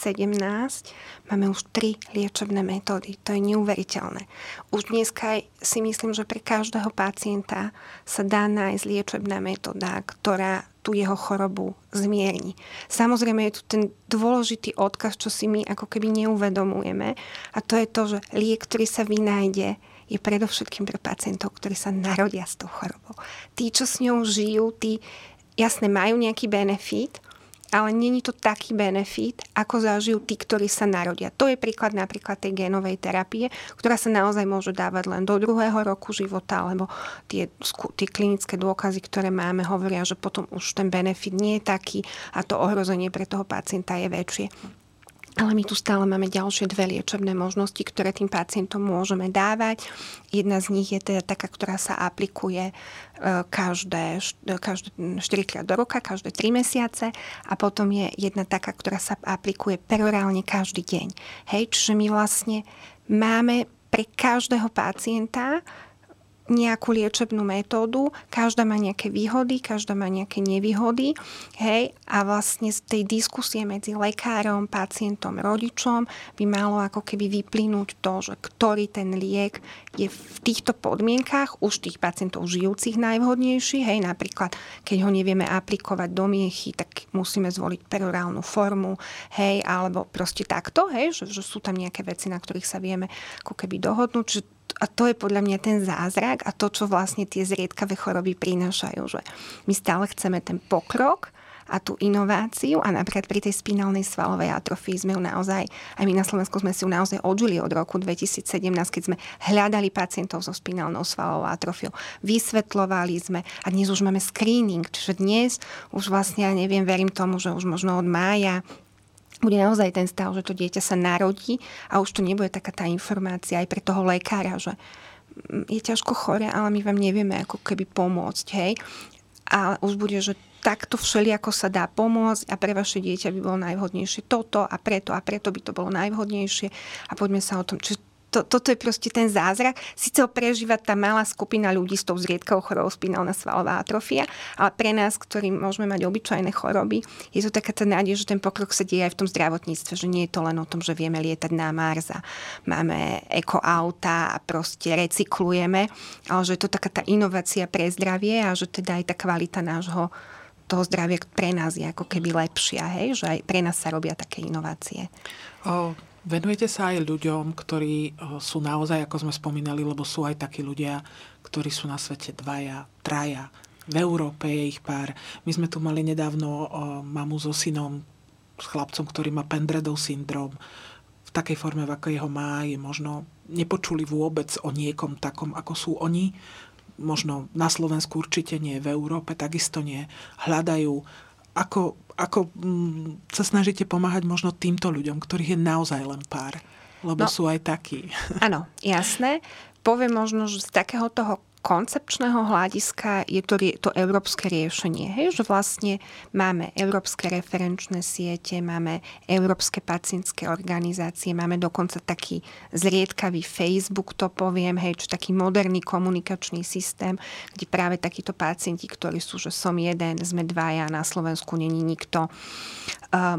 Speaker 2: máme už tri liečebné metódy. To je neuveriteľné. Už dneska si myslím, že pre každého pacienta sa dá nájsť liečebná metóda, ktorá tú jeho chorobu zmierni. Samozrejme je tu ten dôležitý odkaz, čo si my ako keby neuvedomujeme a to je to, že liek, ktorý sa vynájde, je predovšetkým pre pacientov, ktorí sa narodia s tou chorobou. Tí, čo s ňou žijú, tí jasne majú nejaký benefit, ale není to taký benefit, ako zažijú tí, ktorí sa narodia. To je príklad napríklad tej génovej terapie, ktorá sa naozaj môže dávať len do druhého roku života, alebo tie, tie klinické dôkazy, ktoré máme, hovoria, že potom už ten benefit nie je taký a to ohrozenie pre toho pacienta je väčšie. Ale my tu stále máme ďalšie dve liečebné možnosti, ktoré tým pacientom môžeme dávať. Jedna z nich je teda taká, ktorá sa aplikuje e, každé, každé 4 krát do roka, každé 3 mesiace a potom je jedna taká, ktorá sa aplikuje perorálne každý deň. Hej, čiže my vlastne máme pre každého pacienta nejakú liečebnú metódu, každá má nejaké výhody, každá má nejaké nevýhody, hej, a vlastne z tej diskusie medzi lekárom, pacientom, rodičom by malo ako keby vyplynúť to, že ktorý ten liek je v týchto podmienkách už tých pacientov žijúcich najvhodnejší, hej, napríklad keď ho nevieme aplikovať do miechy, tak musíme zvoliť perorálnu formu, hej, alebo proste takto, hej, že, že sú tam nejaké veci, na ktorých sa vieme ako keby dohodnúť, že a to je podľa mňa ten zázrak a to, čo vlastne tie zriedkavé choroby prinášajú. Že my stále chceme ten pokrok a tú inováciu a napríklad pri tej spinálnej svalovej atrofii sme ju naozaj, aj my na Slovensku sme si ju naozaj odžili od roku 2017, keď sme hľadali pacientov so spinálnou svalovou atrofiou, vysvetlovali sme a dnes už máme screening, čiže dnes už vlastne, ja neviem, verím tomu, že už možno od mája bude naozaj ten stav, že to dieťa sa narodí a už to nebude taká tá informácia aj pre toho lekára, že mm, je ťažko chore, ale my vám nevieme ako keby pomôcť, hej. A už bude, že takto všelijako sa dá pomôcť a pre vaše dieťa by bolo najvhodnejšie toto a preto a preto by to bolo najvhodnejšie a poďme sa o tom, čiže to, toto je proste ten zázrak. Sice ho prežíva tá malá skupina ľudí s tou zriedkou chorobou spinálna svalová atrofia, ale pre nás, ktorí môžeme mať obyčajné choroby, je to taká tá nádej, že ten pokrok sa deje aj v tom zdravotníctve, že nie je to len o tom, že vieme lietať na Mars a máme ekoauta a proste recyklujeme, ale že je to taká tá inovácia pre zdravie a že teda aj tá kvalita nášho toho zdravia pre nás je ako keby lepšia, hej? že aj pre nás sa robia také inovácie.
Speaker 1: O, Venujete sa aj ľuďom, ktorí sú naozaj, ako sme spomínali, lebo sú aj takí ľudia, ktorí sú na svete dvaja, traja. V Európe je ich pár. My sme tu mali nedávno mamu so synom, s chlapcom, ktorý má Pendredov syndrom. V takej forme, v ako jeho má, je možno nepočuli vôbec o niekom takom, ako sú oni. Možno na Slovensku určite nie, v Európe takisto nie. Hľadajú, ako ako mm, sa snažíte pomáhať možno týmto ľuďom, ktorých je naozaj len pár? Lebo no, sú aj takí.
Speaker 2: Áno, jasné. Poviem možno, že z takého toho koncepčného hľadiska je to, to európske riešenie. Hej, že vlastne máme európske referenčné siete, máme európske pacientské organizácie, máme dokonca taký zriedkavý Facebook, to poviem, hej, čo taký moderný komunikačný systém, kde práve takíto pacienti, ktorí sú, že som jeden, sme dvaja, na Slovensku není nikto,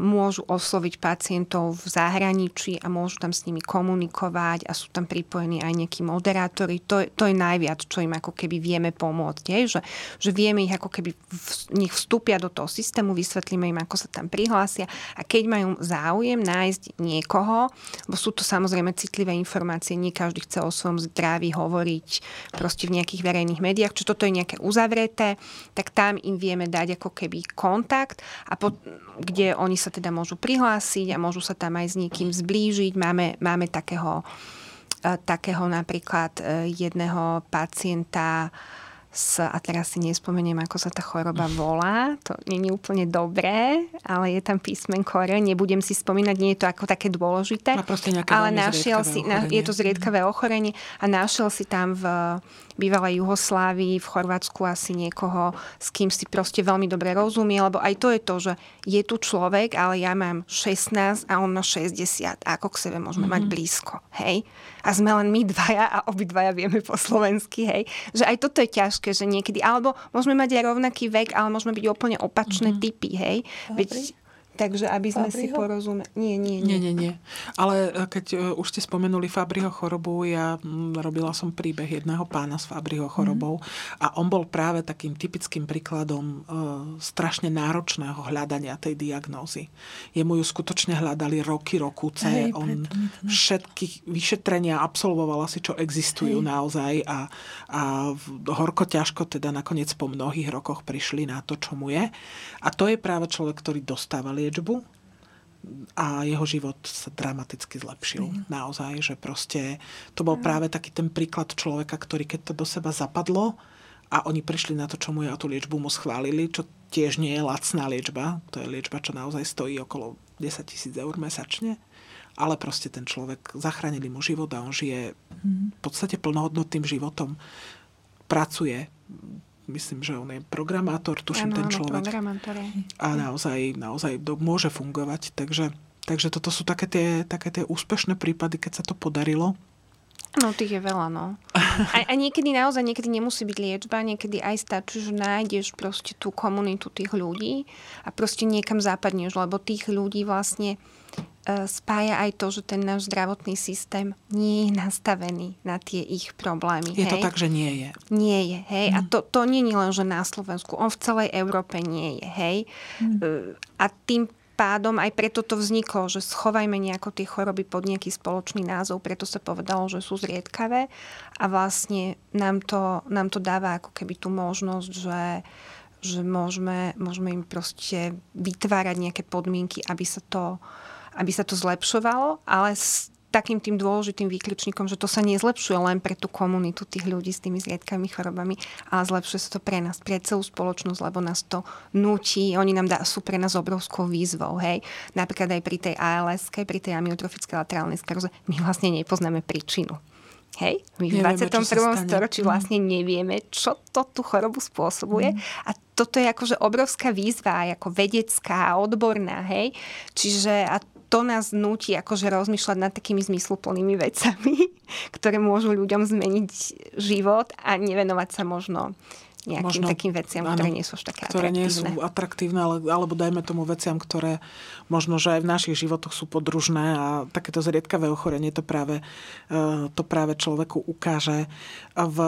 Speaker 2: môžu osloviť pacientov v zahraničí a môžu tam s nimi komunikovať a sú tam pripojení aj nejakí moderátori. To, to je najviac, čo im ako keby vieme pomôcť. Je? Že, že vieme ich ako keby v, nich vstúpia do toho systému, vysvetlíme im, ako sa tam prihlásia a keď majú záujem nájsť niekoho, bo sú to samozrejme citlivé informácie, nie každý chce o svojom zdraví hovoriť proste v nejakých verejných médiách, čiže toto je nejaké uzavreté, tak tam im vieme dať ako keby kontakt a po, kde oni sa teda môžu prihlásiť a môžu sa tam aj s niekým zblížiť. Máme, máme takého, takého napríklad e, jedného pacienta, s, a teraz si nespomeniem, ako sa tá choroba volá, to je úplne dobré, ale je tam písmenko R, nebudem si spomínať, nie je to ako také dôležité. ale našiel si, na, je to zriedkavé ochorenie a našiel si tam v bývalej Juhoslávii, v Chorvátsku asi niekoho, s kým si proste veľmi dobre rozumie, lebo aj to je to, že je tu človek, ale ja mám 16 a on má 60 a ako k sebe môžeme mm-hmm. mať mhm. blízko, hej? A sme len my dvaja a obidvaja vieme po slovensky, hej? Že aj toto je ťažké, že niekedy, alebo môžeme mať aj rovnaký vek, ale môžeme byť úplne opačné mm-hmm. typy, hej? Veď Takže aby sme Fabriho? si porozumeli. Nie, nie,
Speaker 1: nie. Nie, nie, nie. Ale e, keď uh, už ste spomenuli Fabriho chorobu, ja m, robila som príbeh jedného pána s Fabriho chorobou mm. a on bol práve takým typickým príkladom uh, strašne náročného hľadania tej diagnózy. Jemu ju skutočne hľadali roky, rokúce. Hej, on všetky vyšetrenia absolvoval asi, čo existujú Hej. naozaj a, a horko ťažko teda nakoniec po mnohých rokoch prišli na to, čo mu je. A to je práve človek, ktorý dostával liečbu a jeho život sa dramaticky zlepšil. Mm. Naozaj, že proste to bol mm. práve taký ten príklad človeka, ktorý keď to do seba zapadlo a oni prišli na to, čo mu je a tú liečbu mu schválili, čo tiež nie je lacná liečba. To je liečba, čo naozaj stojí okolo 10 tisíc eur mesačne. Ale proste ten človek, zachránili mu život a on žije mm. v podstate plnohodnotným životom. Pracuje, myslím, že on je programátor, tuším ano, ten človek. A naozaj, naozaj môže fungovať. Takže, takže toto sú také tie, také tie úspešné prípady, keď sa to podarilo.
Speaker 2: No, tých je veľa, no. (laughs) A, a niekedy naozaj, niekedy nemusí byť liečba, niekedy aj stačí, že nájdeš proste tú komunitu tých ľudí a proste niekam západneš, lebo tých ľudí vlastne E, spája aj to, že ten náš zdravotný systém nie je nastavený na tie ich problémy.
Speaker 1: Je
Speaker 2: hej?
Speaker 1: to tak, že nie je.
Speaker 2: Nie je, hej. Mm. A to, to nie je len, že na Slovensku. On v celej Európe nie je, hej. Mm. A tým pádom aj preto to vzniklo, že schovajme nejako tie choroby pod nejaký spoločný názov, preto sa povedalo, že sú zriedkavé a vlastne nám to, nám to dáva ako keby tú možnosť, že, že môžeme, môžeme im proste vytvárať nejaké podmienky, aby sa to aby sa to zlepšovalo, ale takým tým dôležitým výkričníkom, že to sa nezlepšuje len pre tú komunitu tých ľudí s tými zriedkavými chorobami, ale zlepšuje sa to pre nás, pre celú spoločnosť, lebo nás to nutí, oni nám dá, sú pre nás obrovskou výzvou, hej. Napríklad aj pri tej ALS, pri tej amyotrofickej laterálnej skleróze, my vlastne nepoznáme príčinu. Hej, my v nevieme, 21. storočí vlastne nevieme, čo to tú chorobu spôsobuje. Mm. A toto je akože obrovská výzva, ako vedecká, odborná, hej. Čiže a to nás nutí akože rozmýšľať nad takými zmysluplnými vecami, (laughs) ktoré môžu ľuďom zmeniť život a nevenovať sa možno nejakým možno, takým veciam, áno, ktoré nie sú až také
Speaker 1: ktoré
Speaker 2: atraktívne.
Speaker 1: nie sú atraktívne, ale, alebo dajme tomu veciam, ktoré možno, že aj v našich životoch sú podružné a takéto zriedkavé ochorenie to práve, eh, to práve človeku ukáže. V,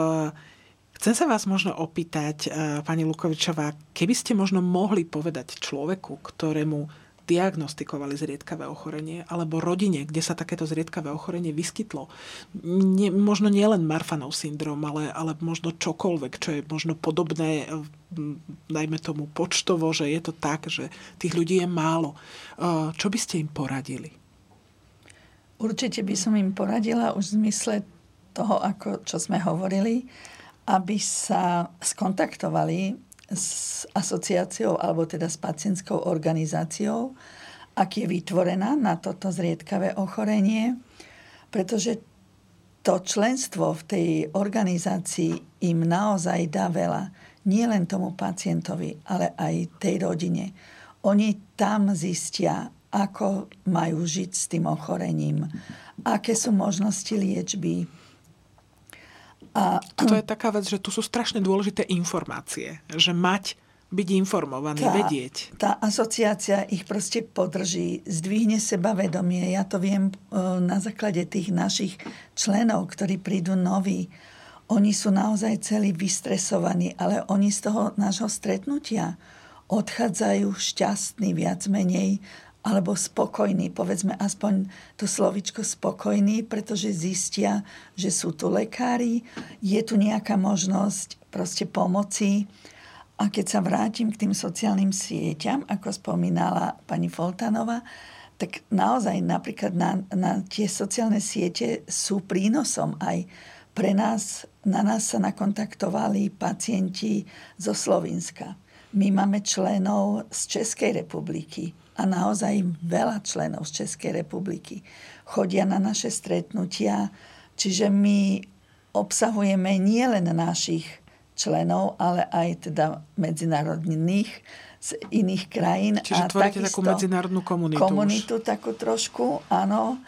Speaker 1: Chcem sa vás možno opýtať, eh, pani Lukovičová, keby ste možno mohli povedať človeku, ktorému diagnostikovali zriedkavé ochorenie, alebo rodine, kde sa takéto zriedkavé ochorenie vyskytlo. Nie, možno nielen Marfanov syndrom, ale, ale možno čokoľvek, čo je možno podobné, dajme tomu počtovo, že je to tak, že tých ľudí je málo. Čo by ste im poradili?
Speaker 3: Určite by som im poradila už v zmysle toho, ako, čo sme hovorili, aby sa skontaktovali s asociáciou alebo teda s pacientskou organizáciou, ak je vytvorená na toto zriedkavé ochorenie, pretože to členstvo v tej organizácii im naozaj dá veľa. Nie len tomu pacientovi, ale aj tej rodine. Oni tam zistia, ako majú žiť s tým ochorením, aké sú možnosti liečby,
Speaker 1: a... To je taká vec, že tu sú strašne dôležité informácie. Že mať, byť informovaný, tá, vedieť.
Speaker 3: Tá asociácia ich proste podrží, zdvihne sebavedomie. Ja to viem e, na základe tých našich členov, ktorí prídu noví. Oni sú naozaj celí vystresovaní, ale oni z toho nášho stretnutia odchádzajú šťastní viac menej alebo spokojní, povedzme aspoň to slovičko spokojní, pretože zistia, že sú tu lekári, je tu nejaká možnosť proste pomoci. A keď sa vrátim k tým sociálnym sieťam, ako spomínala pani Foltanova, tak naozaj napríklad na, na tie sociálne siete sú prínosom aj pre nás, na nás sa nakontaktovali pacienti zo Slovenska. My máme členov z Českej republiky a naozaj veľa členov z Českej republiky. Chodia na naše stretnutia, čiže my obsahujeme nielen našich členov, ale aj teda medzinárodných z iných krajín.
Speaker 1: Čiže a tvoríte takú medzinárodnú komunitu.
Speaker 3: Komunitu už. takú trošku, áno.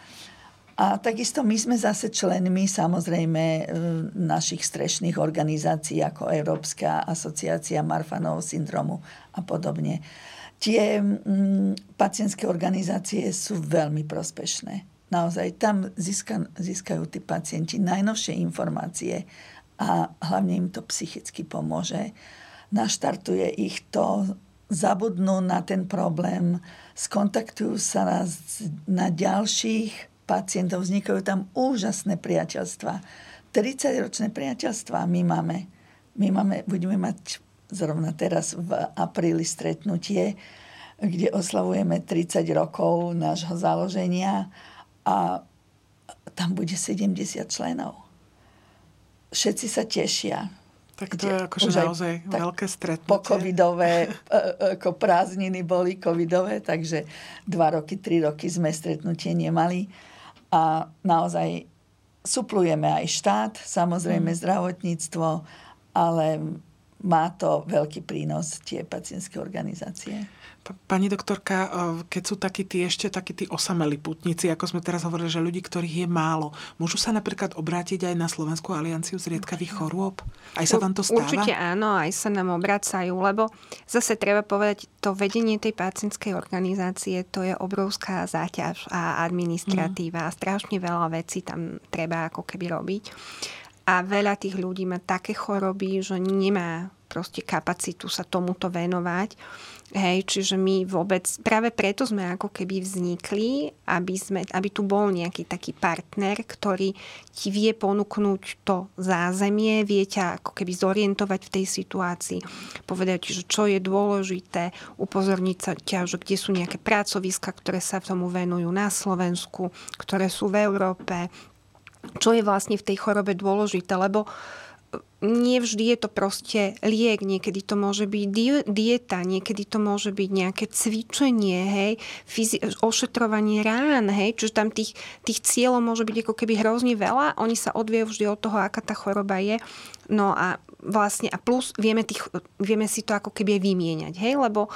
Speaker 3: A takisto my sme zase členmi samozrejme e, našich strešných organizácií ako Európska asociácia Marfanov syndromu a podobne. Tie mm, pacientské organizácie sú veľmi prospešné. Naozaj tam získa, získajú tí pacienti najnovšie informácie a hlavne im to psychicky pomôže. Naštartuje ich to, zabudnú na ten problém, skontaktujú sa na, na ďalších pacientov, vznikajú tam úžasné priateľstva. 30-ročné priateľstva my máme. My máme, budeme mať zrovna teraz v apríli stretnutie, kde oslavujeme 30 rokov nášho založenia a tam bude 70 členov. Všetci sa tešia.
Speaker 1: Tak to je akože naozaj veľké stretnutie.
Speaker 3: Po covidové, e, e, ako prázdniny boli covidové, takže dva roky, tri roky sme stretnutie nemali a naozaj suplujeme aj štát, samozrejme mm. zdravotníctvo, ale má to veľký prínos tie pacientské organizácie.
Speaker 1: Pani doktorka, keď sú takí tí ešte takí tí osamelí putníci, ako sme teraz hovorili, že ľudí, ktorých je málo, môžu sa napríklad obrátiť aj na Slovenskú alianciu zriedkavých chorôb? Aj sa vám to stáva?
Speaker 2: Určite áno, aj sa nám obracajú, lebo zase treba povedať, to vedenie tej pacientskej organizácie, to je obrovská záťaž a administratíva mm. a strašne veľa vecí tam treba ako keby robiť. A veľa tých ľudí má také choroby, že nemá proste kapacitu sa tomuto venovať. Hej, čiže my vôbec, práve preto sme ako keby vznikli, aby, sme, aby tu bol nejaký taký partner, ktorý ti vie ponúknuť to zázemie, vie ťa ako keby zorientovať v tej situácii, povedať, že čo je dôležité, upozorniť sa ťa, že kde sú nejaké pracoviska, ktoré sa tomu venujú na Slovensku, ktoré sú v Európe, čo je vlastne v tej chorobe dôležité, lebo nie vždy je to proste liek, niekedy to môže byť dieta, niekedy to môže byť nejaké cvičenie, hej, fyzi- ošetrovanie rán, hej, čiže tam tých, tých cieľov môže byť ako keby hrozne veľa, oni sa odviejú vždy od toho, aká tá choroba je, no a vlastne a plus vieme, tých, vieme si to ako keby vymieňať, hej, lebo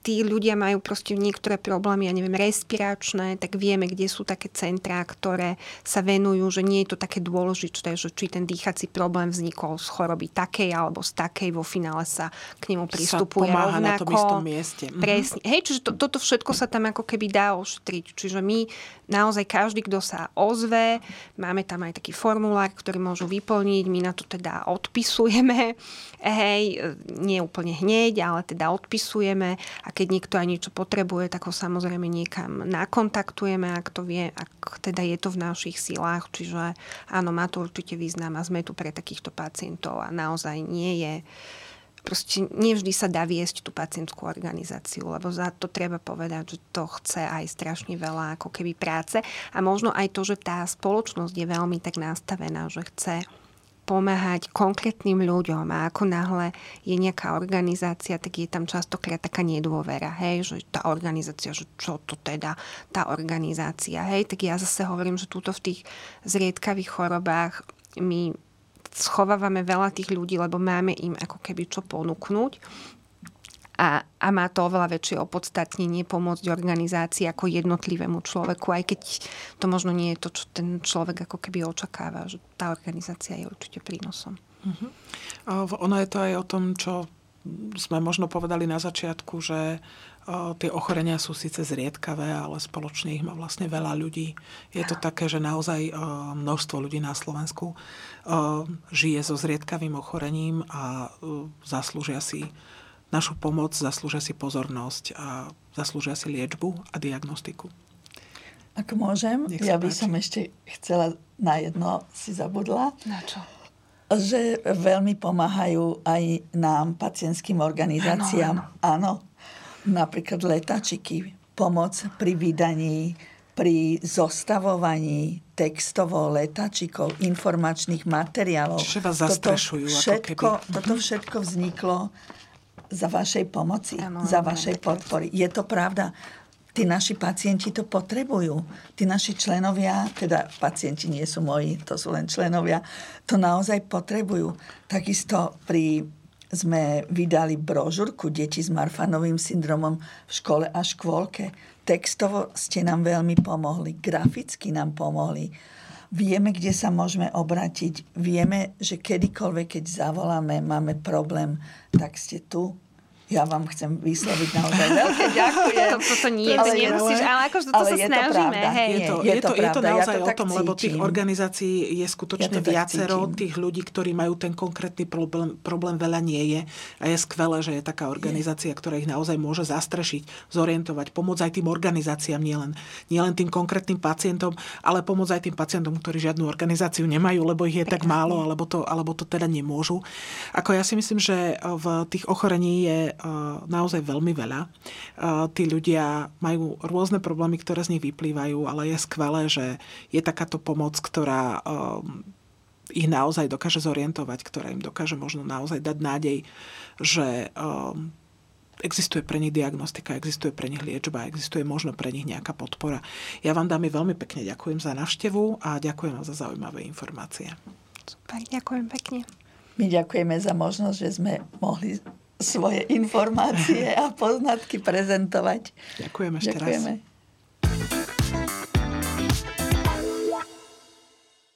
Speaker 2: tí ľudia majú proste niektoré problémy, ja neviem, respiračné, tak vieme, kde sú také centrá, ktoré sa venujú, že nie je to také dôležité, že či ten dýchací problém vznikol z choroby takej alebo z takej, vo finále sa k nemu pristupuje
Speaker 1: sa rovnako. na tom istom mieste.
Speaker 2: Mhm. Presne. Hej, čiže to, toto všetko sa tam ako keby dá ošetriť. Čiže my naozaj každý, kto sa ozve, máme tam aj taký formulár, ktorý môžu vyplniť, my na to teda odpisujeme, (laughs) hej, nie úplne hneď, ale teda odpisujeme a keď niekto aj niečo potrebuje, tak ho samozrejme niekam nakontaktujeme, ak to vie, ak teda je to v našich silách. Čiže áno, má to určite význam a sme tu pre takýchto pacientov a naozaj nie je proste nevždy sa dá viesť tú pacientskú organizáciu, lebo za to treba povedať, že to chce aj strašne veľa ako keby práce. A možno aj to, že tá spoločnosť je veľmi tak nastavená, že chce pomáhať konkrétnym ľuďom. A ako náhle je nejaká organizácia, tak je tam častokrát taká nedôvera, hej, že tá organizácia, že čo to teda tá organizácia, hej, tak ja zase hovorím, že túto v tých zriedkavých chorobách my schovávame veľa tých ľudí, lebo máme im ako keby čo ponúknuť a, a má to oveľa väčšie opodstatnenie pomôcť organizácii ako jednotlivému človeku, aj keď to možno nie je to, čo ten človek ako keby očakáva, že tá organizácia je určite prínosom.
Speaker 1: Uh-huh. Ono je to aj o tom, čo sme možno povedali na začiatku, že tie ochorenia sú síce zriedkavé, ale spoločne ich má vlastne veľa ľudí. Je to také, že naozaj množstvo ľudí na Slovensku žije so zriedkavým ochorením a zaslúžia si našu pomoc, zaslúžia si pozornosť a zaslúžia si liečbu a diagnostiku.
Speaker 3: Ak môžem, ja by som ešte chcela na jedno si zabudla.
Speaker 2: Na čo?
Speaker 3: Že veľmi pomáhajú aj nám, pacientským organizáciám. Áno, áno. Napríklad letačiky, pomoc pri vydaní pri zostavovaní textovo letačikov, informačných materiálov.
Speaker 1: Čiže vás zastrešujú.
Speaker 3: Toto všetko,
Speaker 1: ako keby.
Speaker 3: toto všetko vzniklo za vašej pomoci,
Speaker 2: Áno,
Speaker 3: za vašej podpory. Je to pravda. Tí naši pacienti to potrebujú. Tí naši členovia, teda pacienti nie sú moji, to sú len členovia, to naozaj potrebujú. Takisto pri sme vydali brožurku Deti s Marfanovým syndromom v škole a škôlke. Textovo ste nám veľmi pomohli, graficky nám pomohli. Vieme, kde sa môžeme obratiť. Vieme, že kedykoľvek, keď zavoláme, máme problém, tak ste tu. Ja vám chcem vysloviť naozaj veľké ďakujem. (laughs)
Speaker 2: To, toto nie,
Speaker 3: Ale
Speaker 2: to
Speaker 3: je-
Speaker 2: nemusíš, ale akože to
Speaker 3: ale
Speaker 2: sa
Speaker 3: je to
Speaker 2: snažíme,
Speaker 3: pravda.
Speaker 2: hej.
Speaker 1: Je to,
Speaker 3: Nie,
Speaker 1: je,
Speaker 3: je
Speaker 1: to,
Speaker 3: to
Speaker 1: je to
Speaker 3: pravda, ja
Speaker 1: naozaj
Speaker 3: to
Speaker 1: o tom, lebo tých
Speaker 3: cítim.
Speaker 1: organizácií je skutočne
Speaker 3: Ja to
Speaker 1: viacero,
Speaker 3: cítim.
Speaker 1: tých ľudí, ktorí majú ten konkrétny problém, problém veľa nie je. A je skvelé, že je taká organizácia, ktorá ich naozaj môže zastrešiť, zorientovať, pomôcť aj tým organizáciám, nielen, nielen tým konkrétnym pacientom, ale pomôcť aj tým pacientom, ktorí žiadnu organizáciu nemajú, lebo ich je tak málo, alebo to, alebo to teda nemôžu. Ako ja si myslím, že v tých ochorení je naozaj veľmi veľa. Tí ľudia majú rôzne problémy, ktoré z nich vyplývajú, ale je skvelé, že je takáto pomoc, ktorá eh, ich naozaj dokáže zorientovať, ktorá im dokáže možno naozaj dať nádej, že um, existuje pre nich diagnostika, existuje pre nich liečba, existuje možno pre nich nejaká podpora. Ja vám dámy veľmi pekne ďakujem za návštevu a ďakujem vám za zaujímavé informácie.
Speaker 2: Super, ďakujem pekne.
Speaker 3: My ďakujeme za možnosť, že sme mohli svoje informácie a poznatky prezentovať.
Speaker 1: Ďakujem ešte raz.
Speaker 3: Ďakujeme.